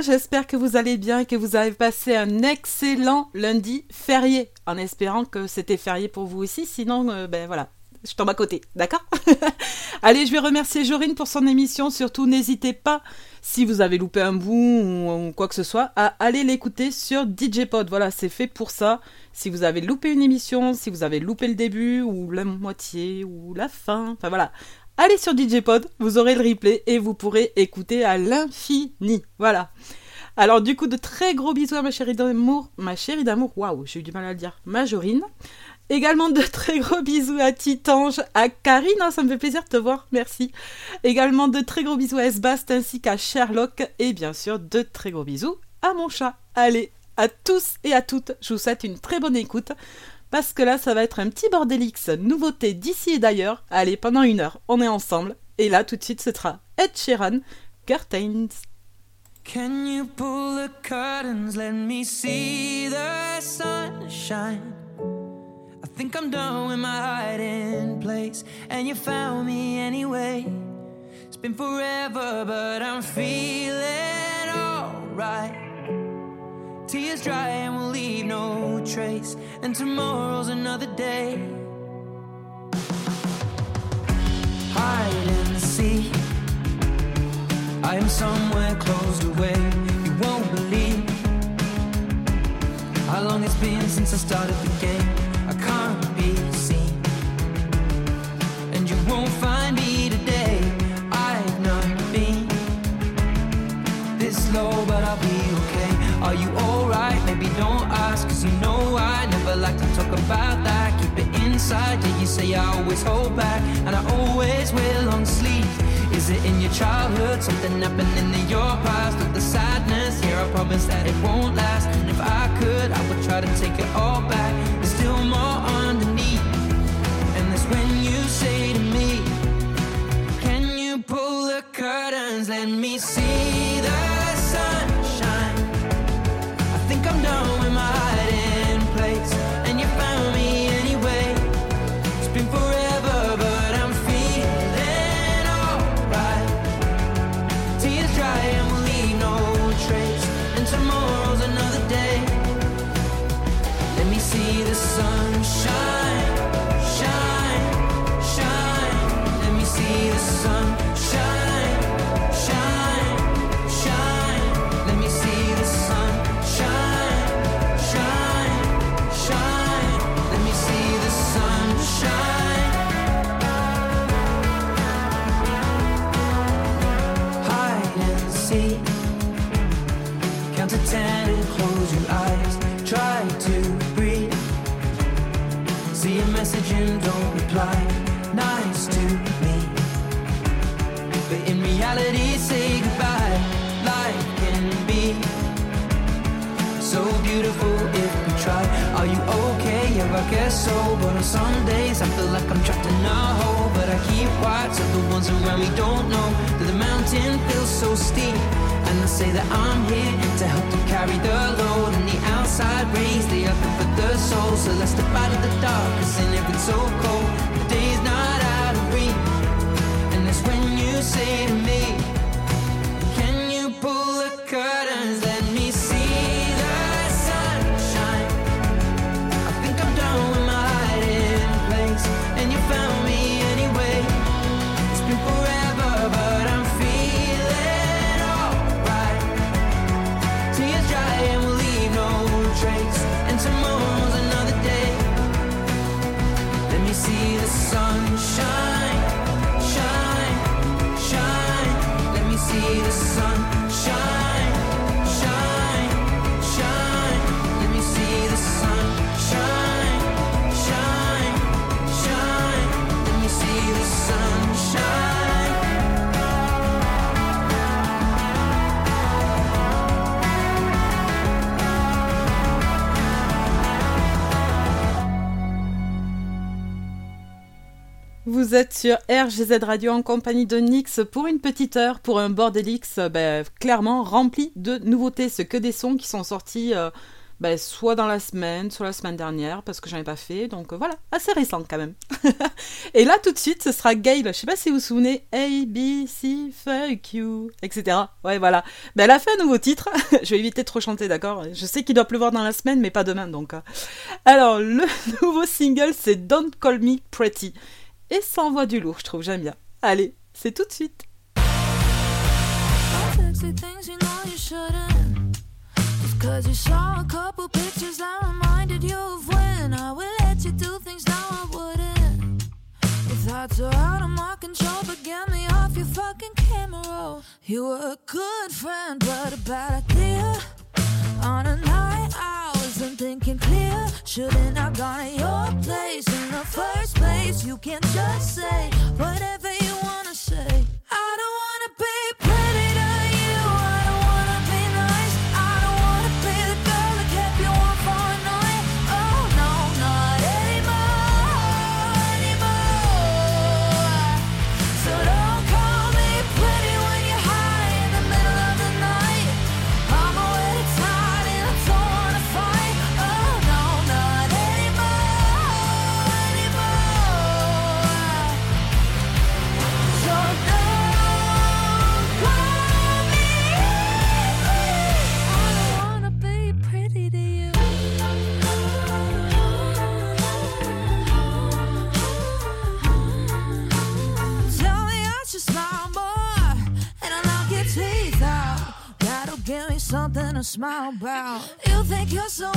j'espère que vous allez bien et que vous avez passé un excellent lundi férié, en espérant que c'était férié pour vous aussi, sinon, euh, ben voilà, je tombe à côté, d'accord? Allez, je vais remercier Jorine pour son émission, surtout n'hésitez pas, si vous avez loupé un bout ou, quoi que ce soit, à aller l'écouter sur DJ Pod, voilà, c'est fait pour ça. Si vous avez loupé une émission, si vous avez loupé le début, ou la moitié, ou la fin, enfin voilà, allez sur DJ Pod, vous aurez le replay et vous pourrez écouter à l'infini. Voilà. Alors du coup, de très gros bisous à ma chérie d'amour, ma chérie d'amour, waouh, j'ai eu du mal à le dire, Majorine. Également de très gros bisous à Titange, à Karine, hein, ça me fait plaisir de te voir, merci. Également de très gros bisous à Esbast ainsi qu'à Sherlock et bien sûr de très gros bisous à mon chat. Allez, à tous et à toutes, je vous souhaite une très bonne écoute parce que là, ça va être un petit bordelix nouveauté d'ici et d'ailleurs. Allez, pendant une heure, on est ensemble. Et là, tout de suite, ce sera Ed Sheeran, Curtains. Can you pull the curtains, let me see the sunshine? I think I'm done with my hiding place, and you found me anyway. It's been forever, but I'm feeling alright. Tears dry and we'll leave no trace. And tomorrow's another day. Hide and seek. I am somewhere closed away. You won't believe how long it's been since I started the game. I can't be seen, and you won't find me today. I've not been this low, but I'll be okay. Are you about that. Keep it inside, yeah, you say I always hold back, and I always wear long sleeves. Is it in your childhood? Something happening in your past? Of the sadness, here I promise that it won't last. And if I could, I would try to take it all back. There's still more underneath, and that's when you say to me, Can you pull the curtains? Let me see Are you okay? Yeah, I guess so. But on some days, I feel like I'm trapped in a hole. But I keep watch so the ones around me don't know that the mountain feels so steep. And I say that I'm here to help them carry the load. And the outside rays, they up for the soul. So let's step out of the dark, cause in it it's so cold. The day's not out of reach. And that's when you say to me, êtes sur RGZ Radio en compagnie de Nix pour une petite heure pour un Bordelix ben, clairement rempli de nouveautés. Ce que des sons qui sont sortis euh, ben, soit dans la semaine, soit la semaine dernière, parce que j'en ai pas fait. Donc euh, voilà, assez récent quand même. et là, tout de suite, ce sera Gail. Je sais pas si vous vous souvenez. A, B, C, fuck you, etc. Ouais, voilà. Ben, elle a fait un nouveau titre. je vais éviter de trop chanter, d'accord? Je sais qu'il doit pleuvoir dans la semaine, mais pas demain, donc. euh. Alors, le nouveau single, c'est Don't Call Me Pretty. Et ça envoie du lourd, je trouve. J'aime bien. Allez, c'est tout de suite. Me off your fucking thinking clear. Shouldn't gone to your place in the first place. You can't just say whatever you wanna say. I don't smile about. You think you're so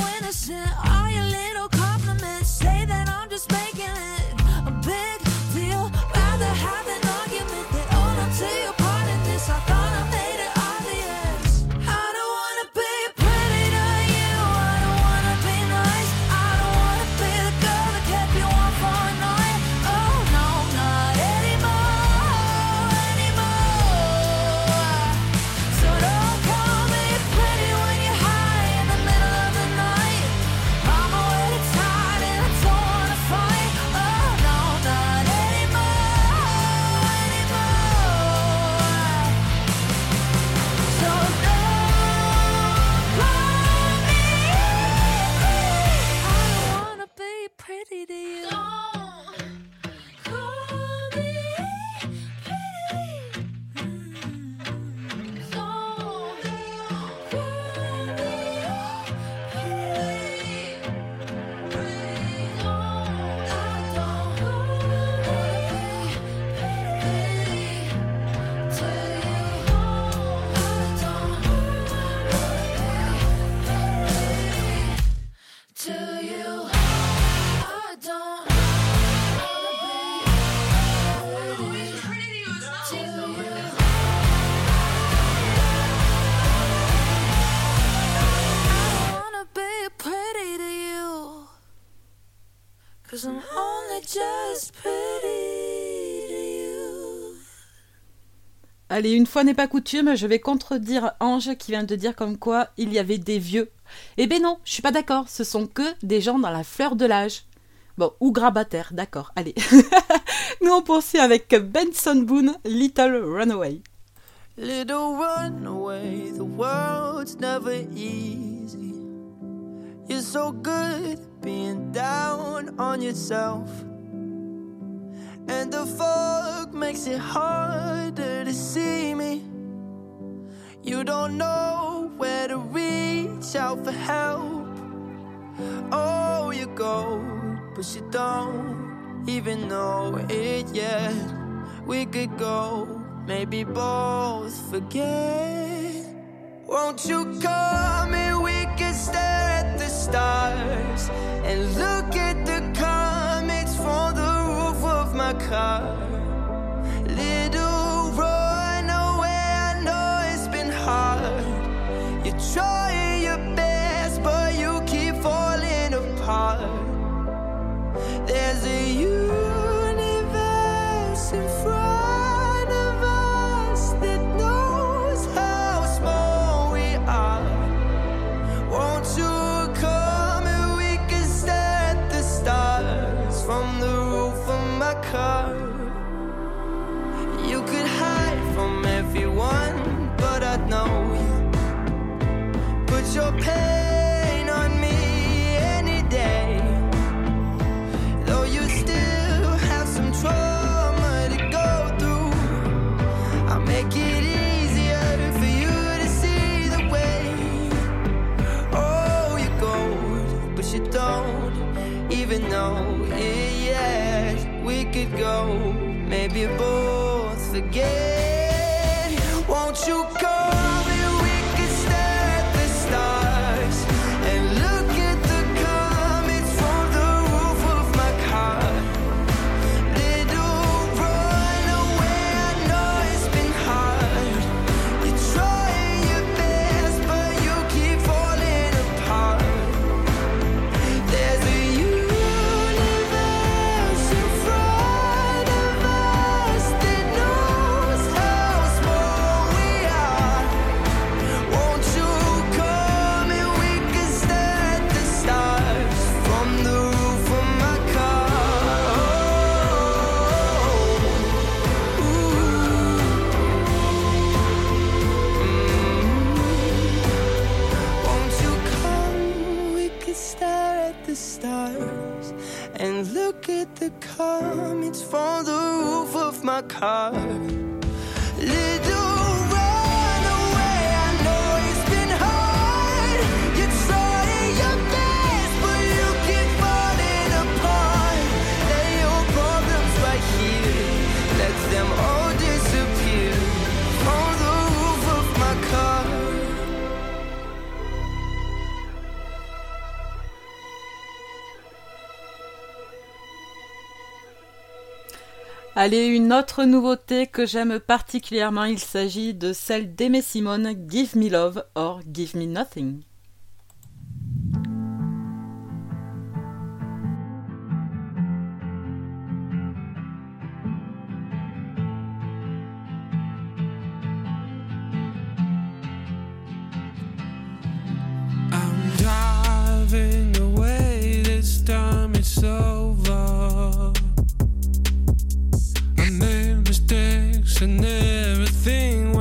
Cause I'm only just pretty to you. Allez, une fois n'est pas coutume, je vais contredire Ange qui vient de dire comme quoi il y avait des vieux. Eh ben non, je suis pas d'accord, ce sont que des gens dans la fleur de l'âge. Bon, ou grabataires, d'accord, allez. Nous on poursuit avec Benson Boone, Little Runaway. Little runaway, the world's never easy. You're so good being down on yourself. And the fog makes it harder to see me. You don't know where to reach out for help. Oh, you go, but you don't even know it yet. We could go, maybe both forget. Won't you come and we can stare at stars and look at the comets from the roof of my car? Little runaway, I know it's been hard. You're trying your best, but you keep falling apart. There's a universe your pain Allez, une autre nouveauté que j'aime particulièrement, il s'agit de celle d'Aimé Simone, Give Me Love or Give Me Nothing. I'm driving away this time, it's so and everything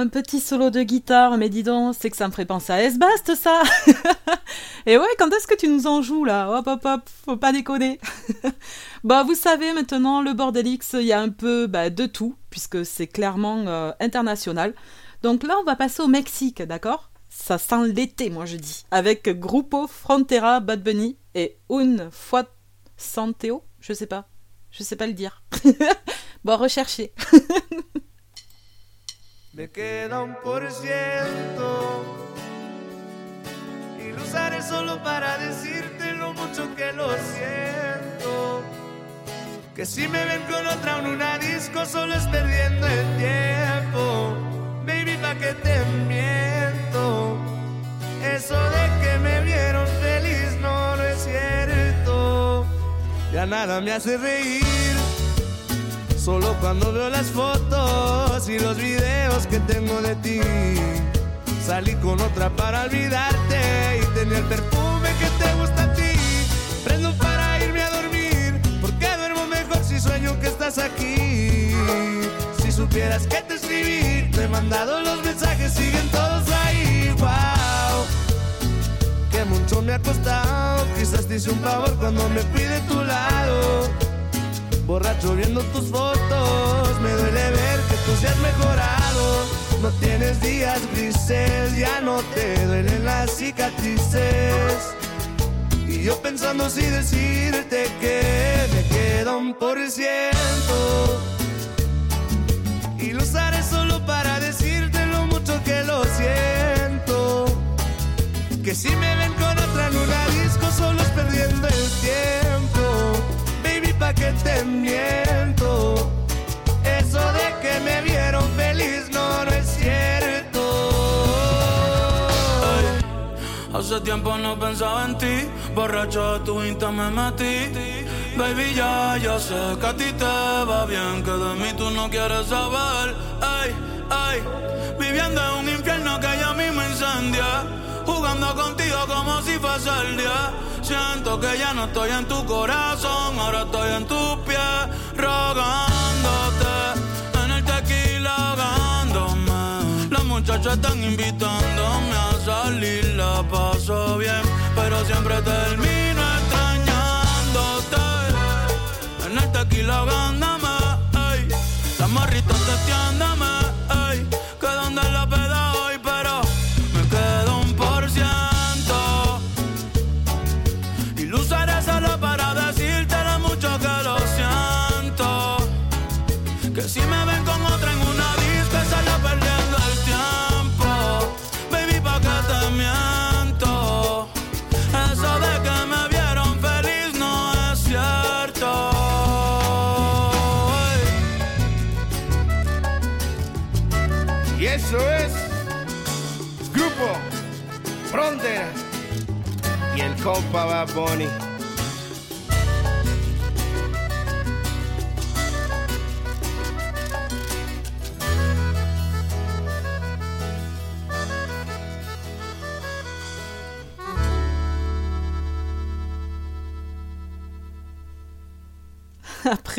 un petit solo de guitare, mais dis donc, c'est que ça me ferait penser à S-Bast, ça Et ouais, quand est-ce que tu nous en joues, là? Hop, hop, hop, faut pas déconner Bah, vous savez, maintenant, le Bordelix, il y a un peu bah, de tout, puisque c'est clairement euh, international. Donc là, on va passer au Mexique, d'accord? Ça sent l'été, moi, je dis. Avec Grupo Frontera Bad Bunny et Un Fuat je sais pas. Je sais pas le dire. bon, recherchez Me queda un por ciento y lo usaré solo para decirte lo mucho que lo siento. Que si me ven con otra en una disco solo es perdiendo el tiempo. Baby, pa' que te miento. Eso de que me vieron feliz no, no es cierto. Ya nada me hace reír. Solo cuando veo las fotos y los videos que tengo de ti. Salí con otra para olvidarte y tenía el perfume que te gusta a ti. Prendo para irme a dormir, porque duermo mejor si sueño que estás aquí. Si supieras que te escribí, te he mandado los mensajes, siguen todos ahí. Wow, que mucho me ha costado. Quizás te hice un favor cuando me fui de tu lado. Borracho viendo tus fotos, me duele ver que tú seas mejorado. No tienes días grises, ya no te duelen las cicatrices. Y yo pensando si decirte que me queda un por ciento. Que te miento. Eso de que me vieron feliz no, no es cierto. Hace tiempo no pensaba en ti, borracho de tu insta me metí. Baby, ya, ya sé que a ti te va bien, que de mí tú no quieres saber. Ay, ay, viviendo en un infierno que ya mismo incendia. Jugando contigo como si fuese el día. Siento que ya no estoy en tu corazón, ahora estoy en tus pies, rogándote. En el tequila ahogándome. Las muchachas están invitándome a salir, la paso bien, pero siempre termino extrañándote. En el tequila ahogándome, ey. Las morritas testeándome, ey.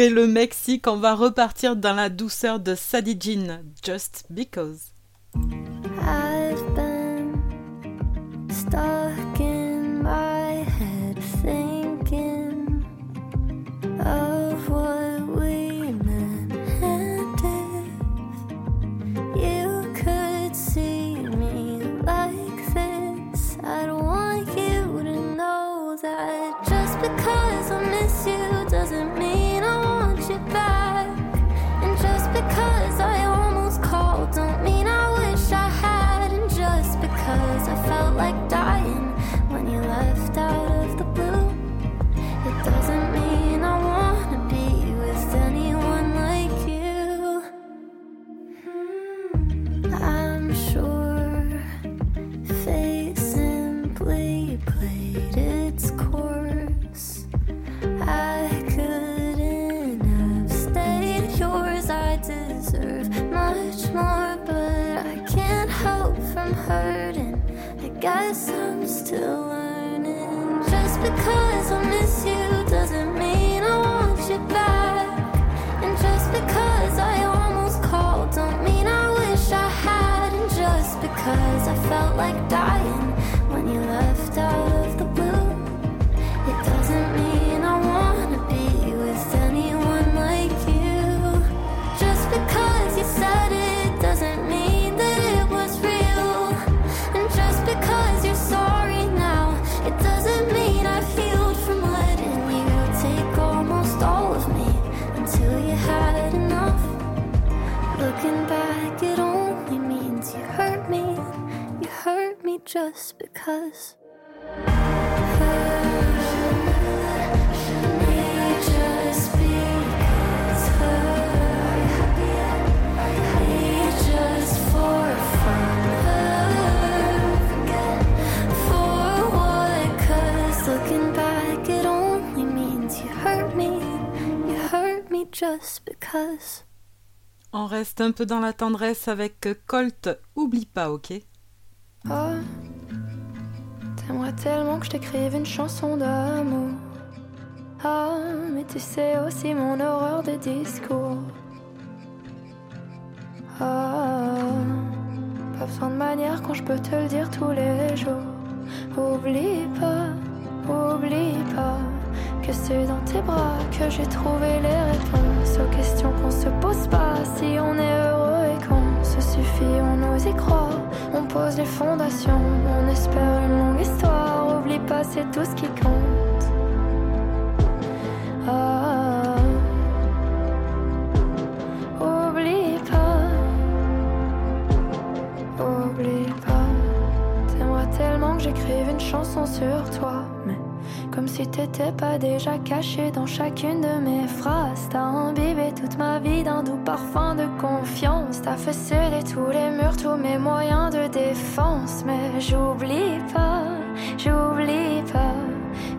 Après le Mexique, on va repartir dans la douceur de Sadie Jean, Just Because. I've been stuck in my head thinking of what we meant. And if you could see me like this, I'd want you to know that like hurt me just because. On reste un peu dans la tendresse avec Colt. Oublie pas, ok? Oh, t'aimerais tellement que je t'écrive une chanson d'amour. Ah, mais tu sais aussi mon horreur de discours. Ah, pas besoin de manière quand je peux te le dire tous les jours. Oublie pas, oublie pas que c'est dans tes bras que j'ai trouvé les réponses aux questions qu'on se pose pas. Si on est heureux et qu'on se suffit, on ose y croire. On pose les fondations, on espère une longue histoire. Oublie pas, c'est tout ce qui compte. Déjà caché dans chacune de mes phrases. T'as imbibé toute ma vie d'un doux parfum de confiance. T'as fait céder tous les murs, tous mes moyens de défense. Mais j'oublie pas, j'oublie pas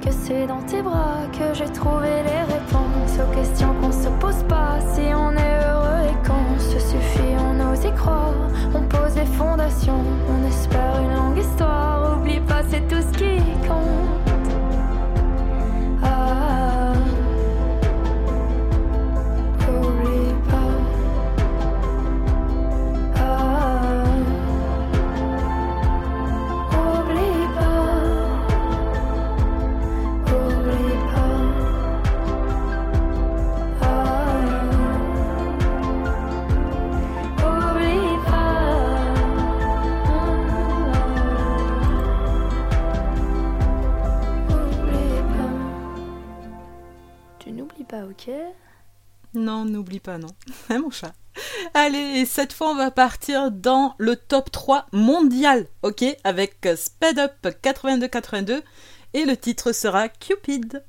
que c'est dans tes bras que j'ai trouvé les réponses aux questions qu'on se pose pas. Si on est heureux et qu'on se suffit, on ose y croire. On pose les fondations, on espère une longue histoire. Oublie pas, c'est tout ce qui compte. Non, n'oublie pas, non. Hein, mon chat Allez, et cette fois, on va partir dans le top 3 mondial, ok Avec Sped Up 82-82. Et le titre sera Cupid.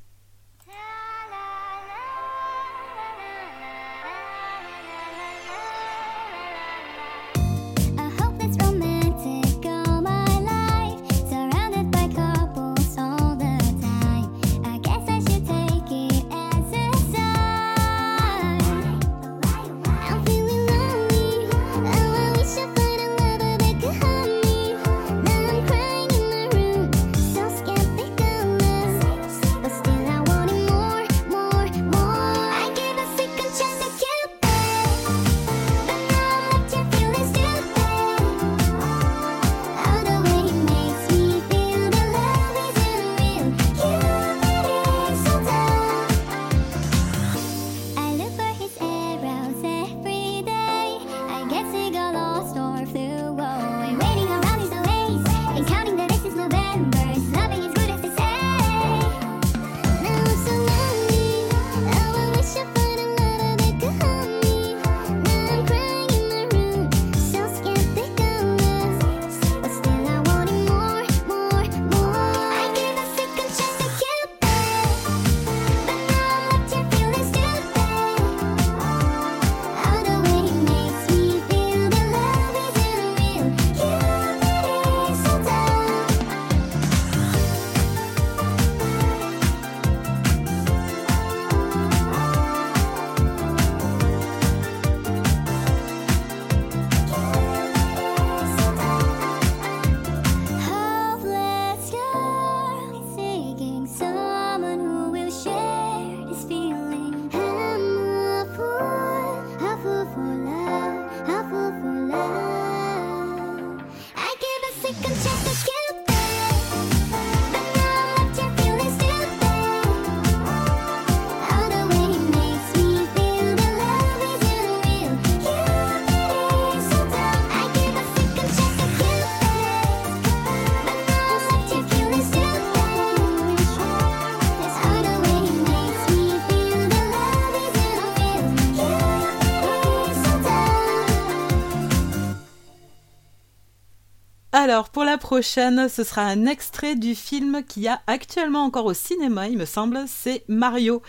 Alors, pour la prochaine, ce sera un extrait du film qui a actuellement encore au cinéma, il me semble, c'est Mario.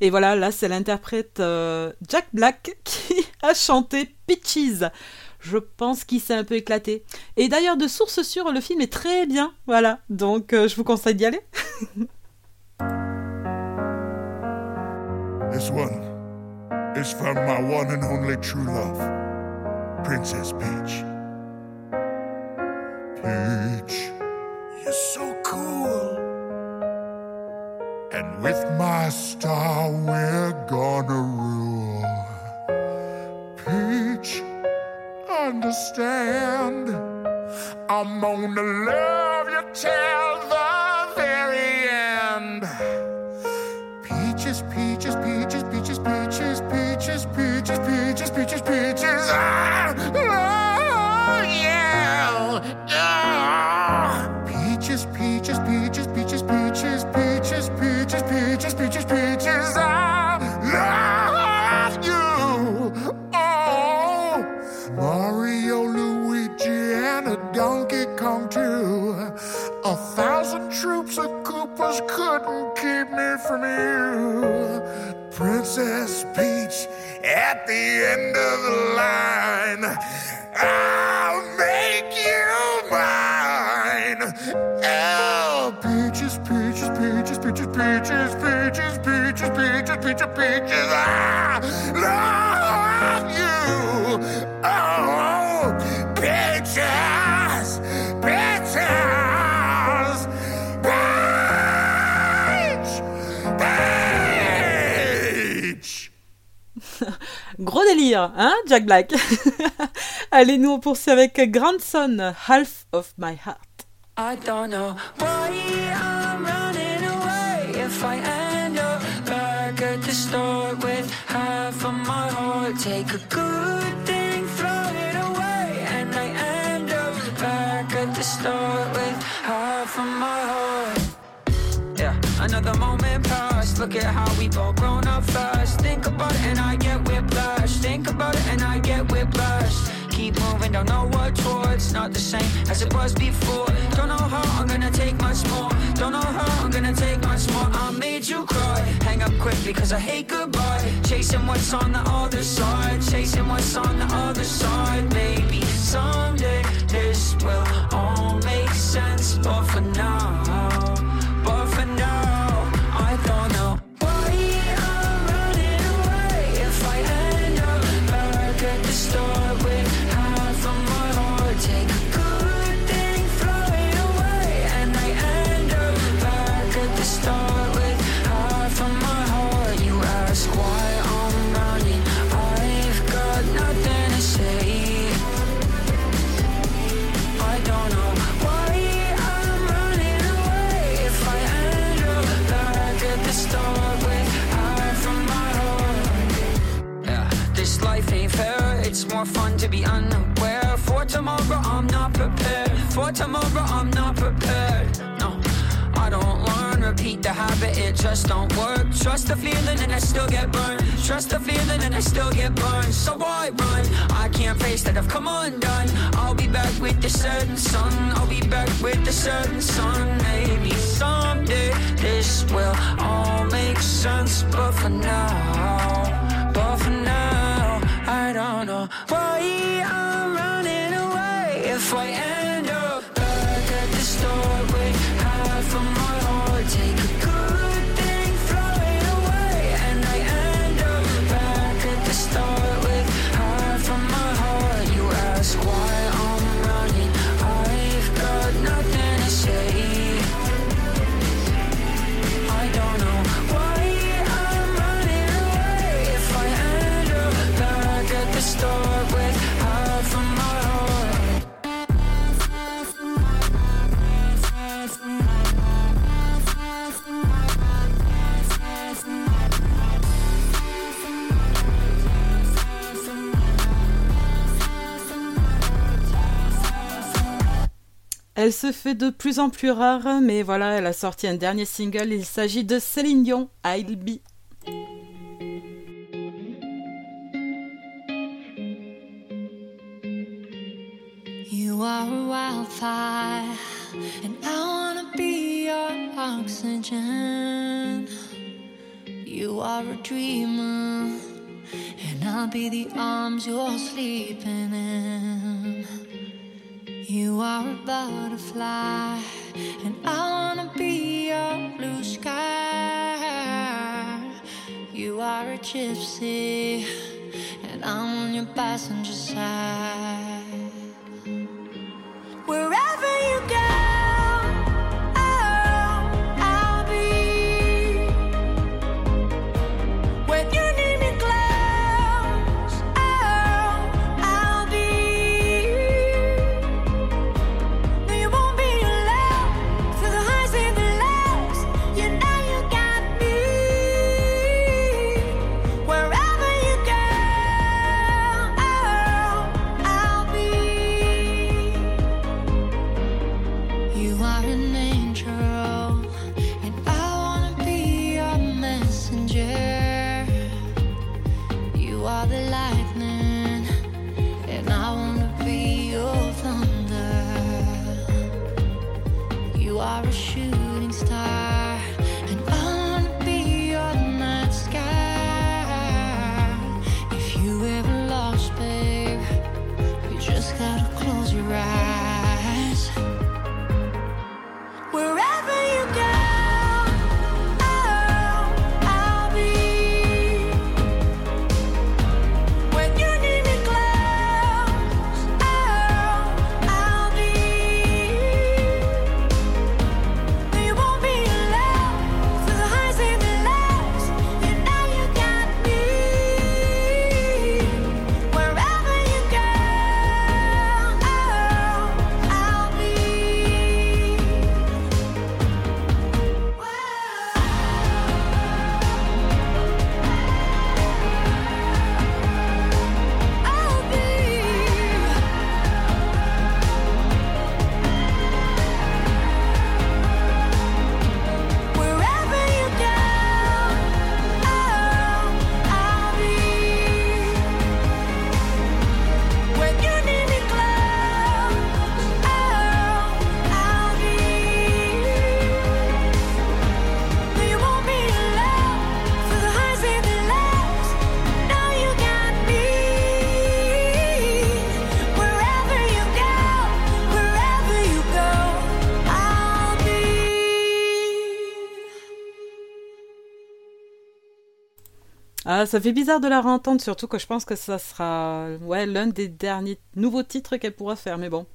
Et voilà, là, c'est l'interprète euh, Jack Black qui a chanté Peaches. Je pense qu'il s'est un peu éclaté. Et d'ailleurs, de source sûre, le film est très bien. Voilà, donc euh, je vous conseille d'y aller. Princess Peach. Peach, you're so cool. And with my star, we're gonna rule. Peach, understand. I'm gonna love you till Couldn't keep me from you. Princess Peach at the end of the line. I'll make you mine. Oh, peaches, peaches, peaches, peaches, peaches, peaches, peaches, peaches, peaches, peaches. I love Gros délire, hein, Jack Black? Allez, nous on poursuit avec Grandson, Half of My Heart. I don't know why I'm running away. If I end up back at the start with half of my heart, take a good thing, throw it away, and I end up back at the start with half of my heart. Yeah, another moment passed. Look at how we both Keep moving, don't know what towards. Not the same as it was before. Don't know how I'm gonna take much more. Don't know how I'm gonna take much more. I made you cry. Hang up quick because I hate goodbye. Chasing what's on the other side. Chasing what's on the other side. Maybe someday this will all make sense. But for now, more fun to be unaware. For tomorrow, I'm not prepared. For tomorrow, I'm not prepared. No, I don't learn. Repeat the habit, it just don't work. Trust the feeling and I still get burned. Trust the feeling and I still get burned. So why run? I can't face that I've come undone. I'll be back with the setting sun. I'll be back with the setting sun. Maybe someday this will all make sense. But for now, no, no. Elle se fait de plus en plus rare, mais voilà, elle a sorti un dernier single. Il s'agit de Céline Dion, I'll Be. You are a wildfire, and I wanna be your oxygen. You are a dreamer, and I'll be the arms you're sleeping in. You are a butterfly, and I wanna be your blue sky. You are a gypsy, and I'm on your passenger side. Wherever you go, Ah, ça fait bizarre de la réentendre, surtout que je pense que ça sera ouais, l'un des derniers nouveaux titres qu'elle pourra faire, mais bon.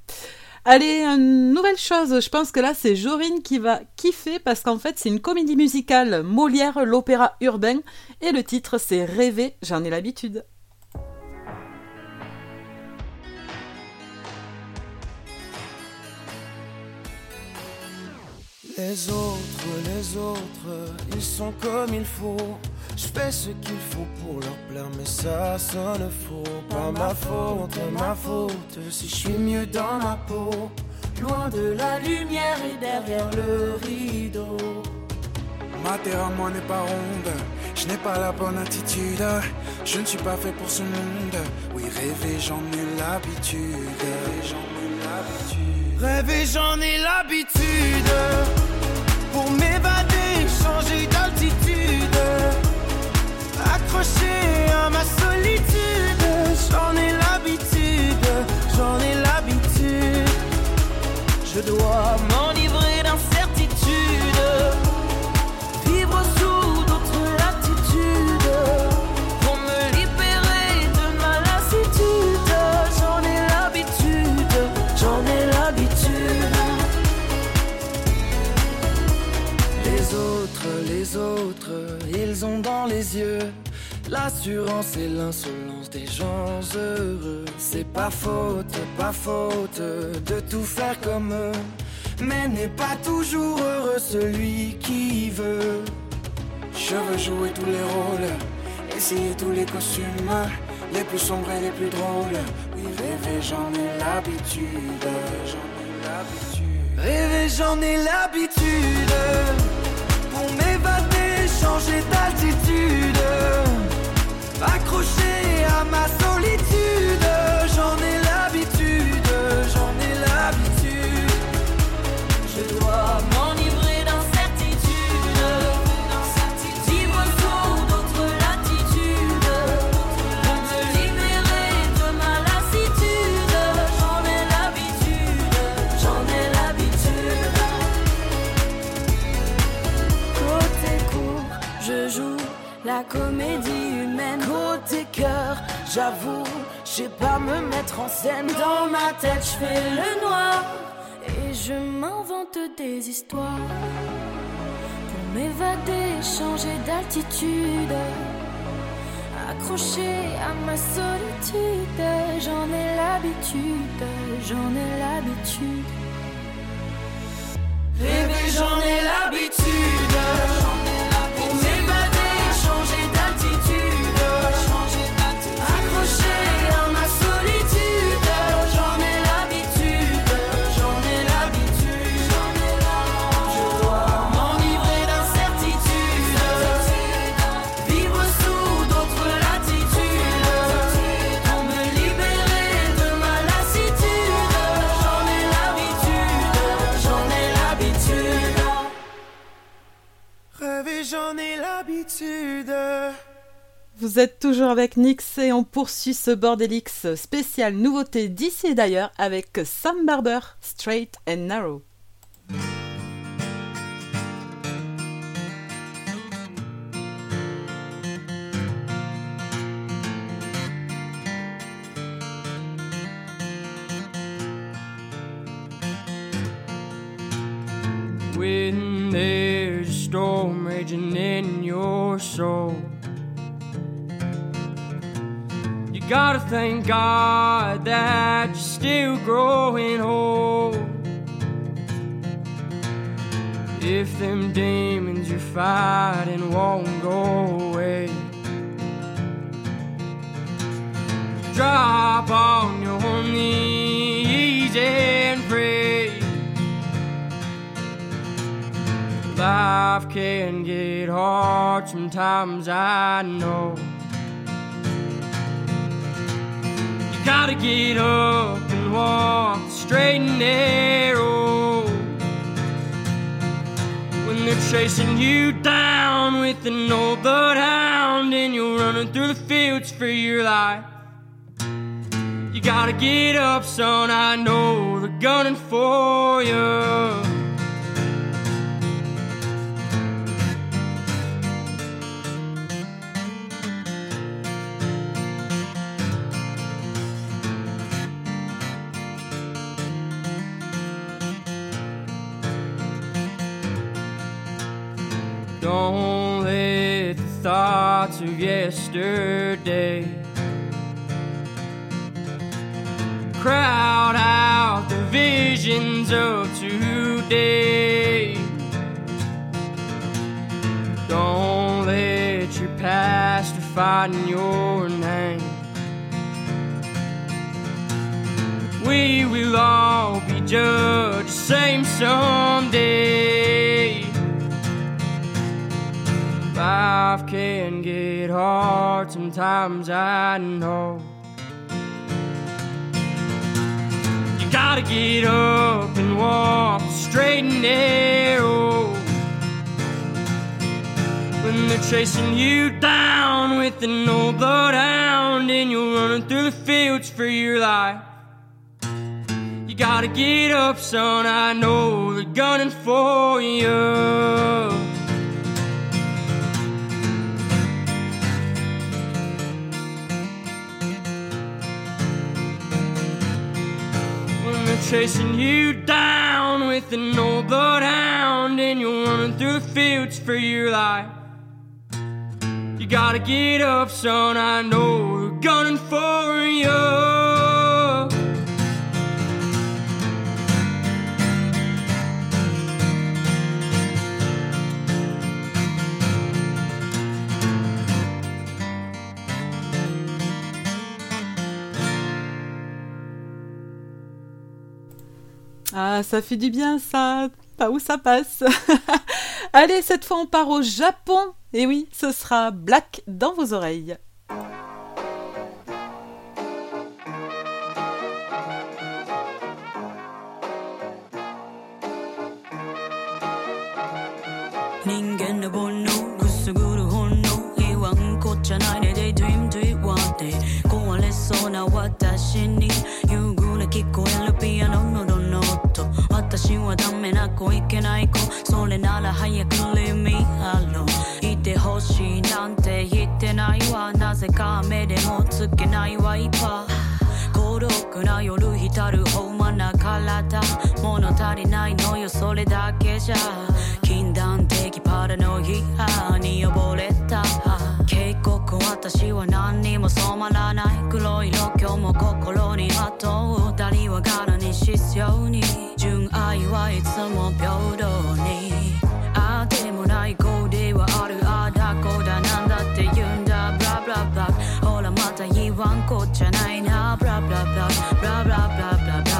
Allez, une nouvelle chose, je pense que là c'est Jorine qui va kiffer parce qu'en fait c'est une comédie musicale Molière, l'opéra urbain, et le titre c'est Rêver, j'en ai l'habitude. Les autres, les autres, ils sont comme il faut. Je fais ce qu'il faut pour leur plaire, mais ça sonne faux. Pas ma faute, ma faute, si je suis mieux dans ma peau. Loin de la lumière et derrière le rideau. Ma terre à moi n'est pas ronde, je n'ai pas la bonne attitude, je ne suis pas fait pour ce monde. Oui, rêver, j'en ai l'habitude, j'en ai l'habitude. Rêver, j'en ai l'habitude. À ma solitude. J'en ai l'habitude, j'en ai l'habitude. Je dois m'enivrer d'incertitude. Vivre sous d'autres latitudes. Pour me libérer de ma lassitude. J'en ai l'habitude, j'en ai l'habitude. Les autres, les autres, ils ont dans les yeux l'assurance et l'insolence des gens heureux. C'est pas faute, pas faute de tout faire comme eux. Mais n'est pas toujours heureux celui qui veut. Je veux jouer tous les rôles, essayer tous les costumes, les plus sombres et les plus drôles. Oui, rêver, j'en ai l'habitude, j'en ai l'habitude. Rêver, j'en ai l'habitude. Comédie humaine. Côté cœur, j'avoue, je pas me mettre en scène. Dans ma tête, je fais le noir. Et je m'invente des histoires. Pour m'évader, changer d'altitude. Accroché à ma solitude, j'en ai l'habitude, j'en ai l'habitude. Rêver, j'en ai l'habitude. Vous êtes toujours avec Nix et on poursuit ce Bordelix spécial nouveauté d'ici et d'ailleurs avec Sam Barber, Straight and Narrow. when storm raging in your soul. You gotta thank God that you're still growing old. If them demons you're fighting won't go away, drop on your knees and pray. Life can get hard sometimes, I know. You gotta get up and walk straight and narrow. When they're chasing you down with an old bloodhound and you're running through the fields for your life. You gotta get up, son, I know they're gunning for you. Don't let the thoughts of yesterday crowd out the visions of today. Don't let your past define your name. We will all be judged same someday. Life can get hard sometimes, I know. You gotta get up and walk straight and narrow. When they're chasing you down with an old bloodhound and you're running through the fields for your life. You gotta get up, son, I know they're gunning for you. Chasing you down with an old bloodhound and you're running through the fields for your life. You gotta get up, son, I know we're gunning for you. Ah, ça fait du bien ça, pas où ça passe. Allez, cette fois on part au Japon. Et oui, ce sera Black dans vos oreilles. 私はダメな子いけない子。それなら早く leave me alone 一てほしいなんて言ってないわ。なぜか目でもつけないワイパー孤独な夜浸るほんまな体。物足りないのよそれだけじゃ。禁断的パラノイアに溺れた。警告私は何にも染まらない。黒い色今日も心にまとう二人は柄にしように純愛はいつも平等に。ああでもないこうではあるああだこうだなんだって言うんだ。ブラブラブラほらまた言わんこっちゃないな。ブラブラブラブラブラブラブラブラ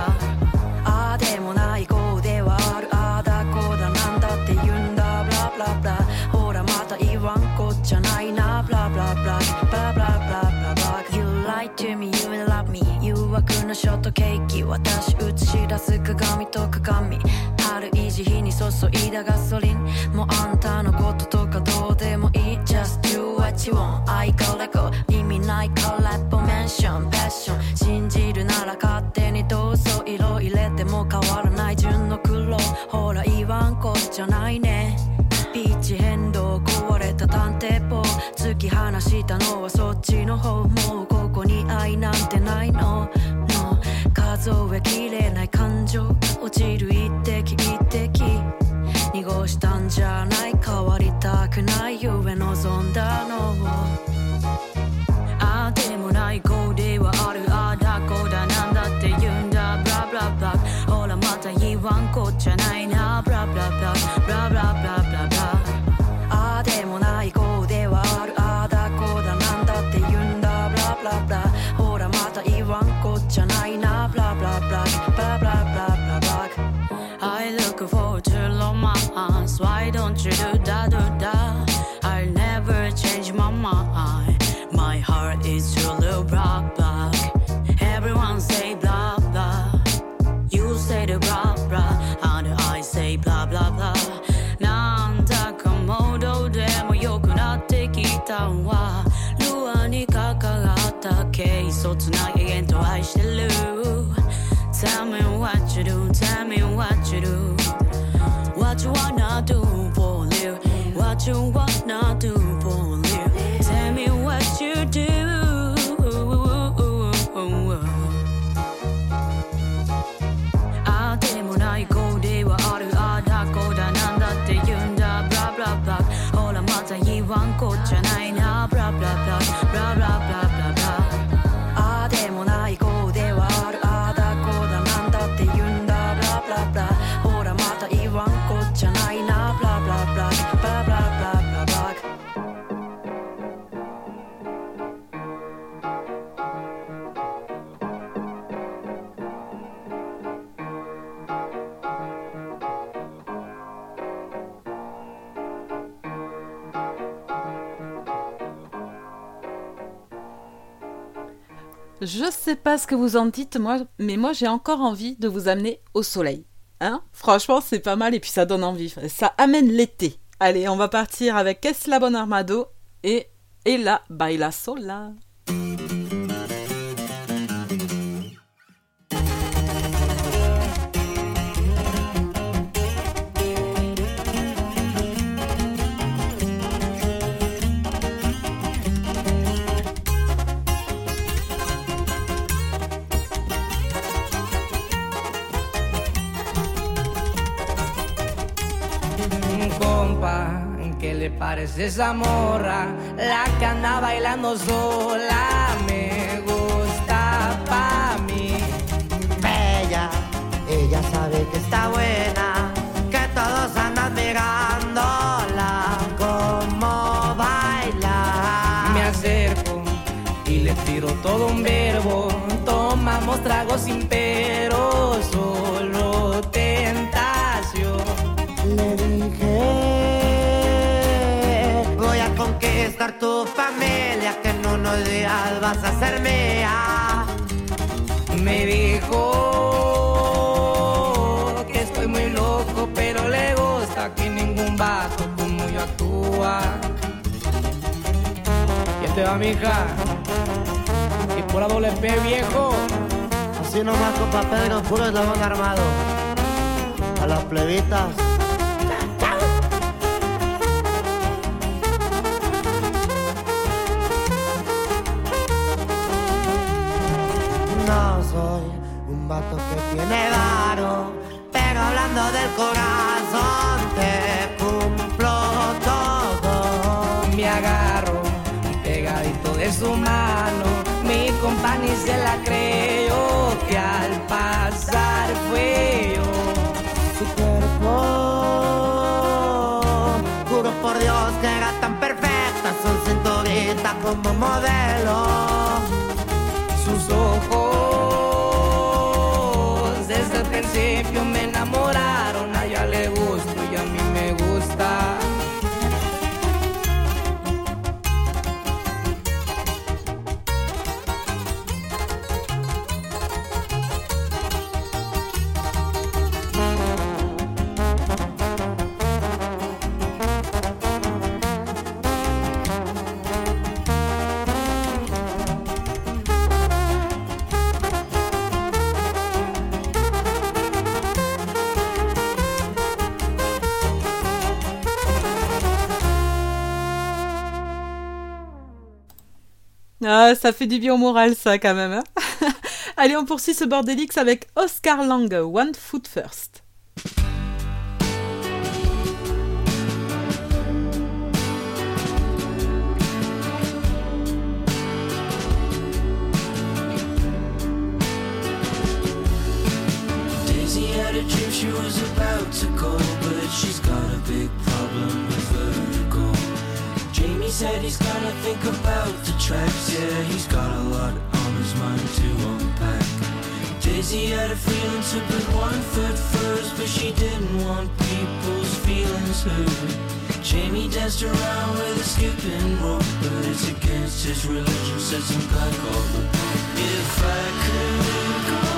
ああでもないこうではあるああだこうだなんだって言うんだ。ブラブラブラほらまた言わんこっちゃないな。ブラブラブラブラブラブラブラ You lie to me, you love me 誘惑のショートケーキ私映し出す鏡と鏡。春いじ日に注いだガソリン。もうあんたのこととかどうでもいい。Just do what you want. I gotta go 意味ないコラボメンション。パッション信じるなら勝手にどうぞ色入れても変わらない純の黒ほら言わんこっちゃないね。ピーチ変動壊れた探偵簿突き放したのはそっちの方。もうここに愛なんてないの。数えきれない感情。落ちる一滴一滴。濁したんじゃない。変わりたくない。ゆえ望んだ Why don't you do that do that I'll never change my mind. My heart is truly black black Everyone say blah blah. You say the blah blah 就忘。Je sais pas ce que vous en dites, moi, mais moi j'ai encore envie de vous amener au soleil. Hein? Franchement, c'est pas mal et puis ça donne envie. Ça amène l'été. Allez, on va partir avec Esla Bon Armado et Ella Baila Sola? Le parece esa morra? La que anda bailando sola vas a ser mía. Me dijo que estoy muy loco, pero le gusta que ningún vato como yo actúa. Y te va, mija. Y por doble P, viejo. Así nomás, compa Pedro, puro eslabón armado. A las plebitas. Su mano, mi compañía se la creyó que al pasar fue yo. Su cuerpo, juro por Dios que era tan perfecta, son cinturita como modelo. Sus ojos desde el principio Ah, ça fait du bien au moral, ça, quand même. hein. Allez, on poursuit ce bordélix avec Oscar Lange, One Foot First. Daisy had a dream she was about to go, but she's got a big problem. Jamie said he's gonna think about the tracks, yeah, he's got a lot on his mind to unpack. Daisy had a feeling to put one foot first, but she didn't want people's feelings hurt. Jamie danced around with a skipping rope, but it's against his religion, said some guy called the Pope. If I could go.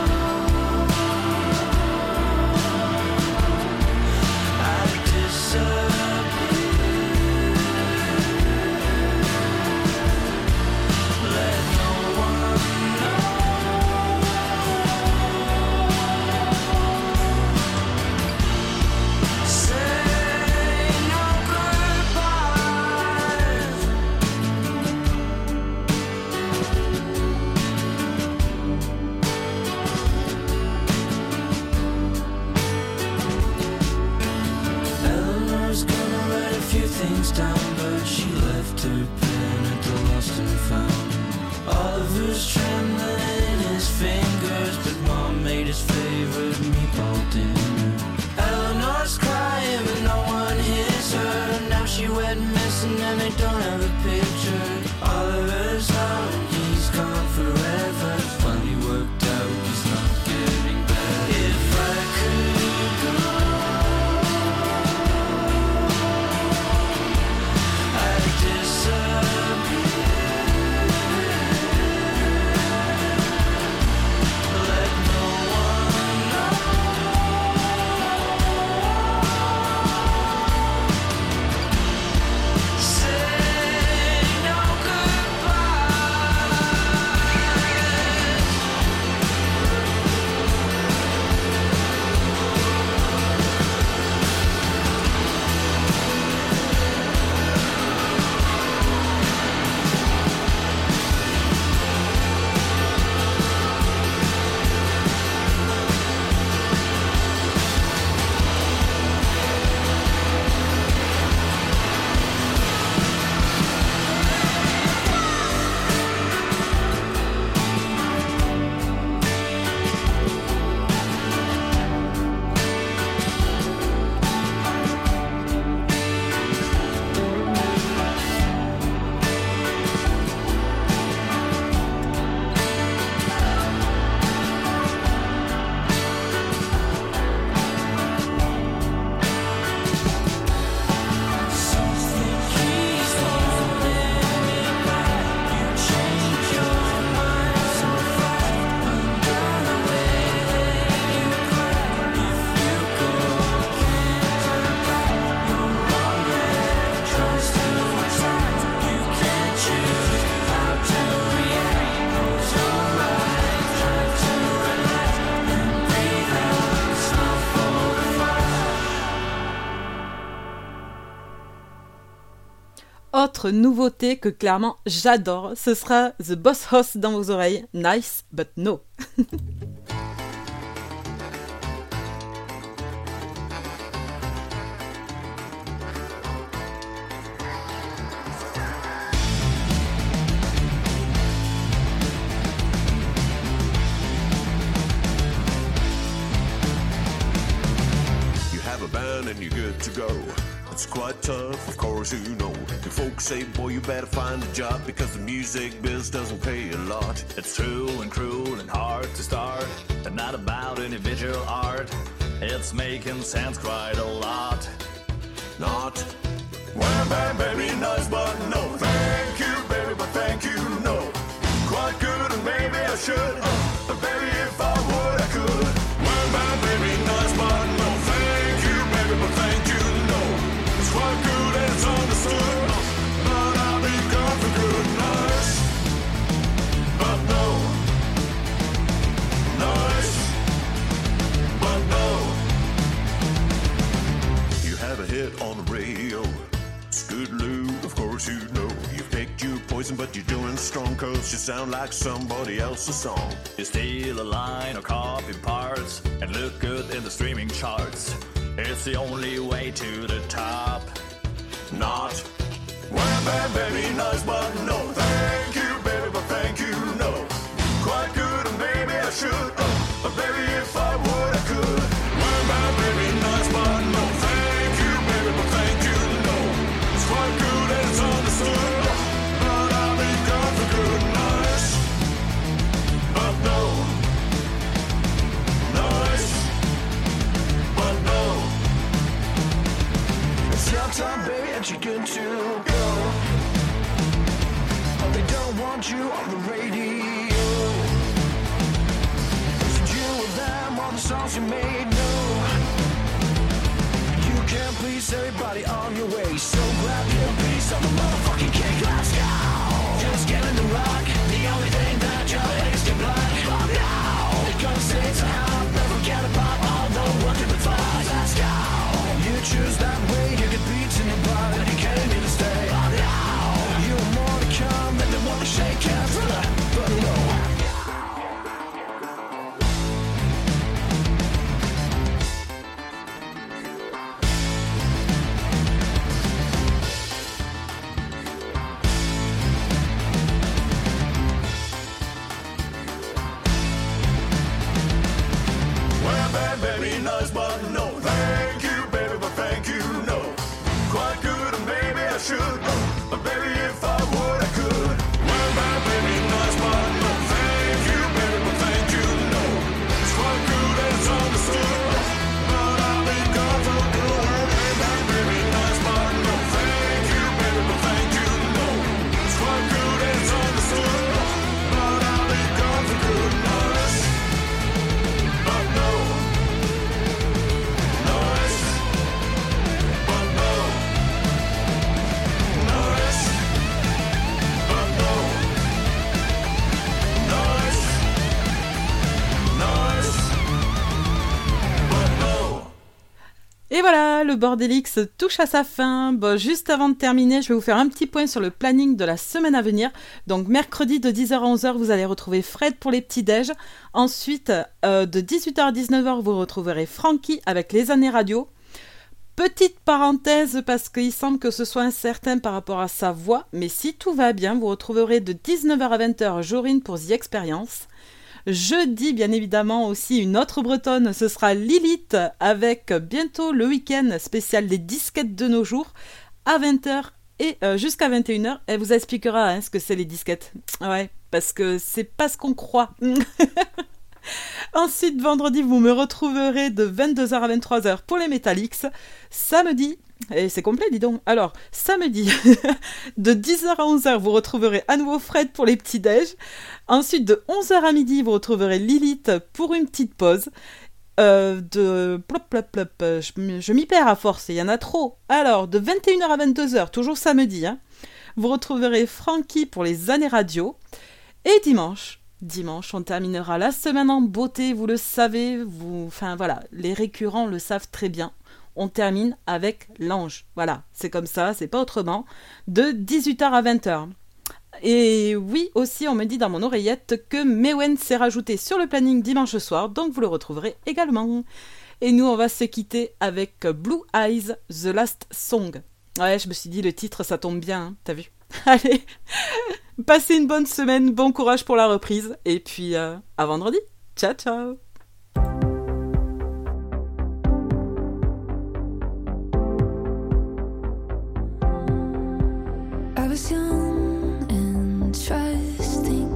Now missing, and they don't have a picture. Oliver's out, he's gone forever. Autre nouveauté que clairement j'adore, ce sera The Boss Hoss dans vos oreilles. Nice, but no. you have a band and you're go. It's quite tough, of course, you know. Your folks say, boy, you better find a job because the music biz doesn't pay a lot. It's true and cruel and hard to start, and not about individual art. It's making sense quite a lot. Not bam baby, nice but no. Thank you, baby, but thank you, no. Quite good, and maybe I should. Uh, course you know. You picked your poison, but you're doing strong cause you sound like somebody else's song. You steal a line or copy parts and look good in the streaming charts. It's the only way to the top. Not Wham bam baby, nice but no. Thank you, baby, but thank you, no. Quite good, and maybe I should. Good to go. Oh, they don't want you on the radio. Is it you or them, all the songs you made? No. You can't please everybody on your way, so grab your piece of the motherfucking cake. Let's go. Just get in the rock. The only thing Et voilà, le Bordelix touche à sa fin. Bon, juste avant de terminer, je vais vous faire un petit point sur le planning de la semaine à venir. Donc mercredi de 10h à 11h, vous allez retrouver Fred pour les petits déj. Ensuite, euh, de 18h à 19h, vous retrouverez Francky avec les années radio. Petite parenthèse parce qu'il semble que ce soit incertain par rapport à sa voix, mais si tout va bien, vous retrouverez de 19h à 20h Jorine pour The Experience. Jeudi, bien évidemment, aussi une autre bretonne, ce sera Lilith avec bientôt le week-end spécial des disquettes de nos jours à 20h et euh, jusqu'à 21h. Elle vous expliquera hein, ce que c'est les disquettes. Ouais, parce que c'est pas ce qu'on croit. Ensuite, vendredi, vous me retrouverez de 22h à 23h pour les Metallics. Samedi, et c'est complet, dis donc. Alors, samedi, de 10h à 11h, vous retrouverez à nouveau Fred pour les petits déj. Ensuite, de 11h à midi, vous retrouverez Lilith pour une petite pause. Euh, de plop plop plop, je m'y perds à force, il y en a trop. Alors, de 21h à 22h, toujours samedi, hein, vous retrouverez Francky pour les années radio. Et dimanche, dimanche, on terminera la semaine en beauté, vous le savez, vous, enfin voilà, les récurrents le savent très bien. On termine avec l'ange. Voilà, c'est comme ça, c'est pas autrement. De 18h à 20h. Et oui, aussi, on me dit dans mon oreillette que Mewen s'est rajouté sur le planning dimanche soir, donc vous le retrouverez également. Et nous, on va se quitter avec Blue Eyes, The Last Song. Ouais, je me suis dit, le titre, ça tombe bien, hein, t'as vu? Allez, passez une bonne semaine, bon courage pour la reprise, et puis euh, à vendredi. Ciao, ciao was young and trusting.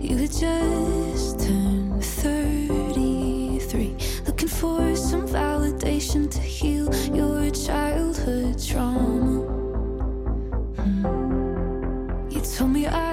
You had just turned 33, looking for some validation to heal your childhood trauma. Mm. You told me I.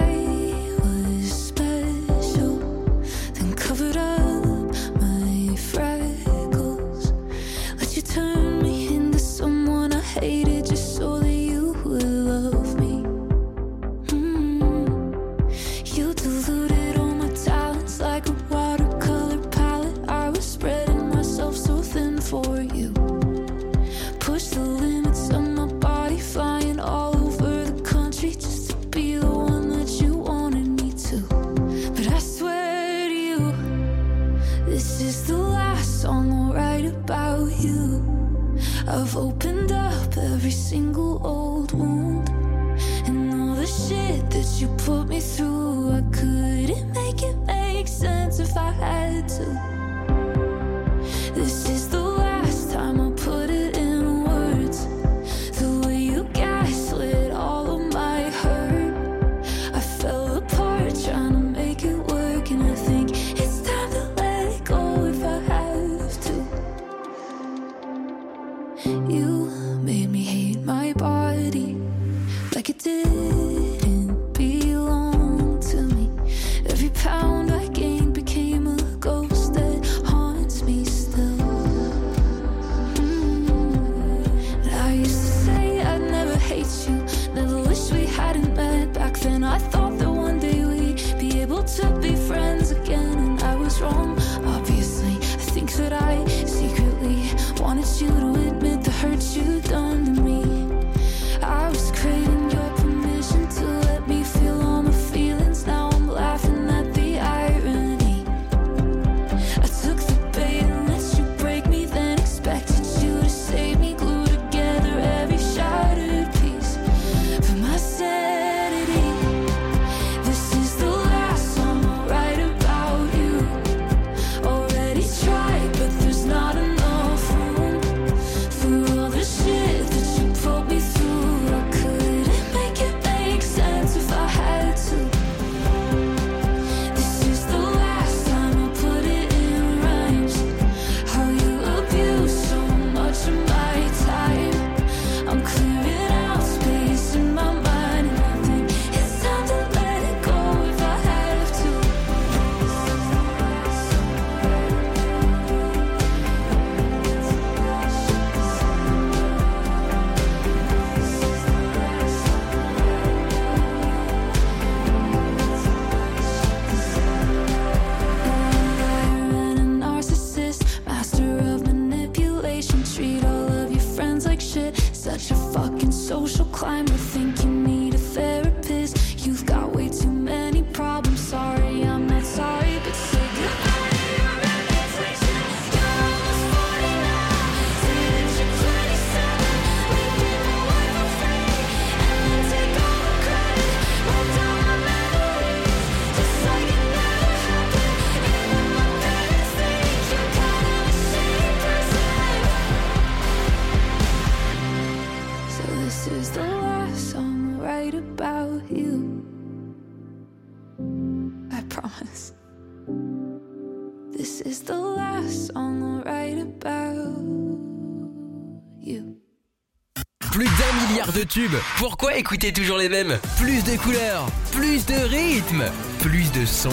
Pourquoi écouter toujours les mêmes? Plus de couleurs, plus de rythme, plus de sons.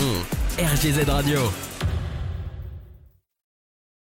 RGZ Radio.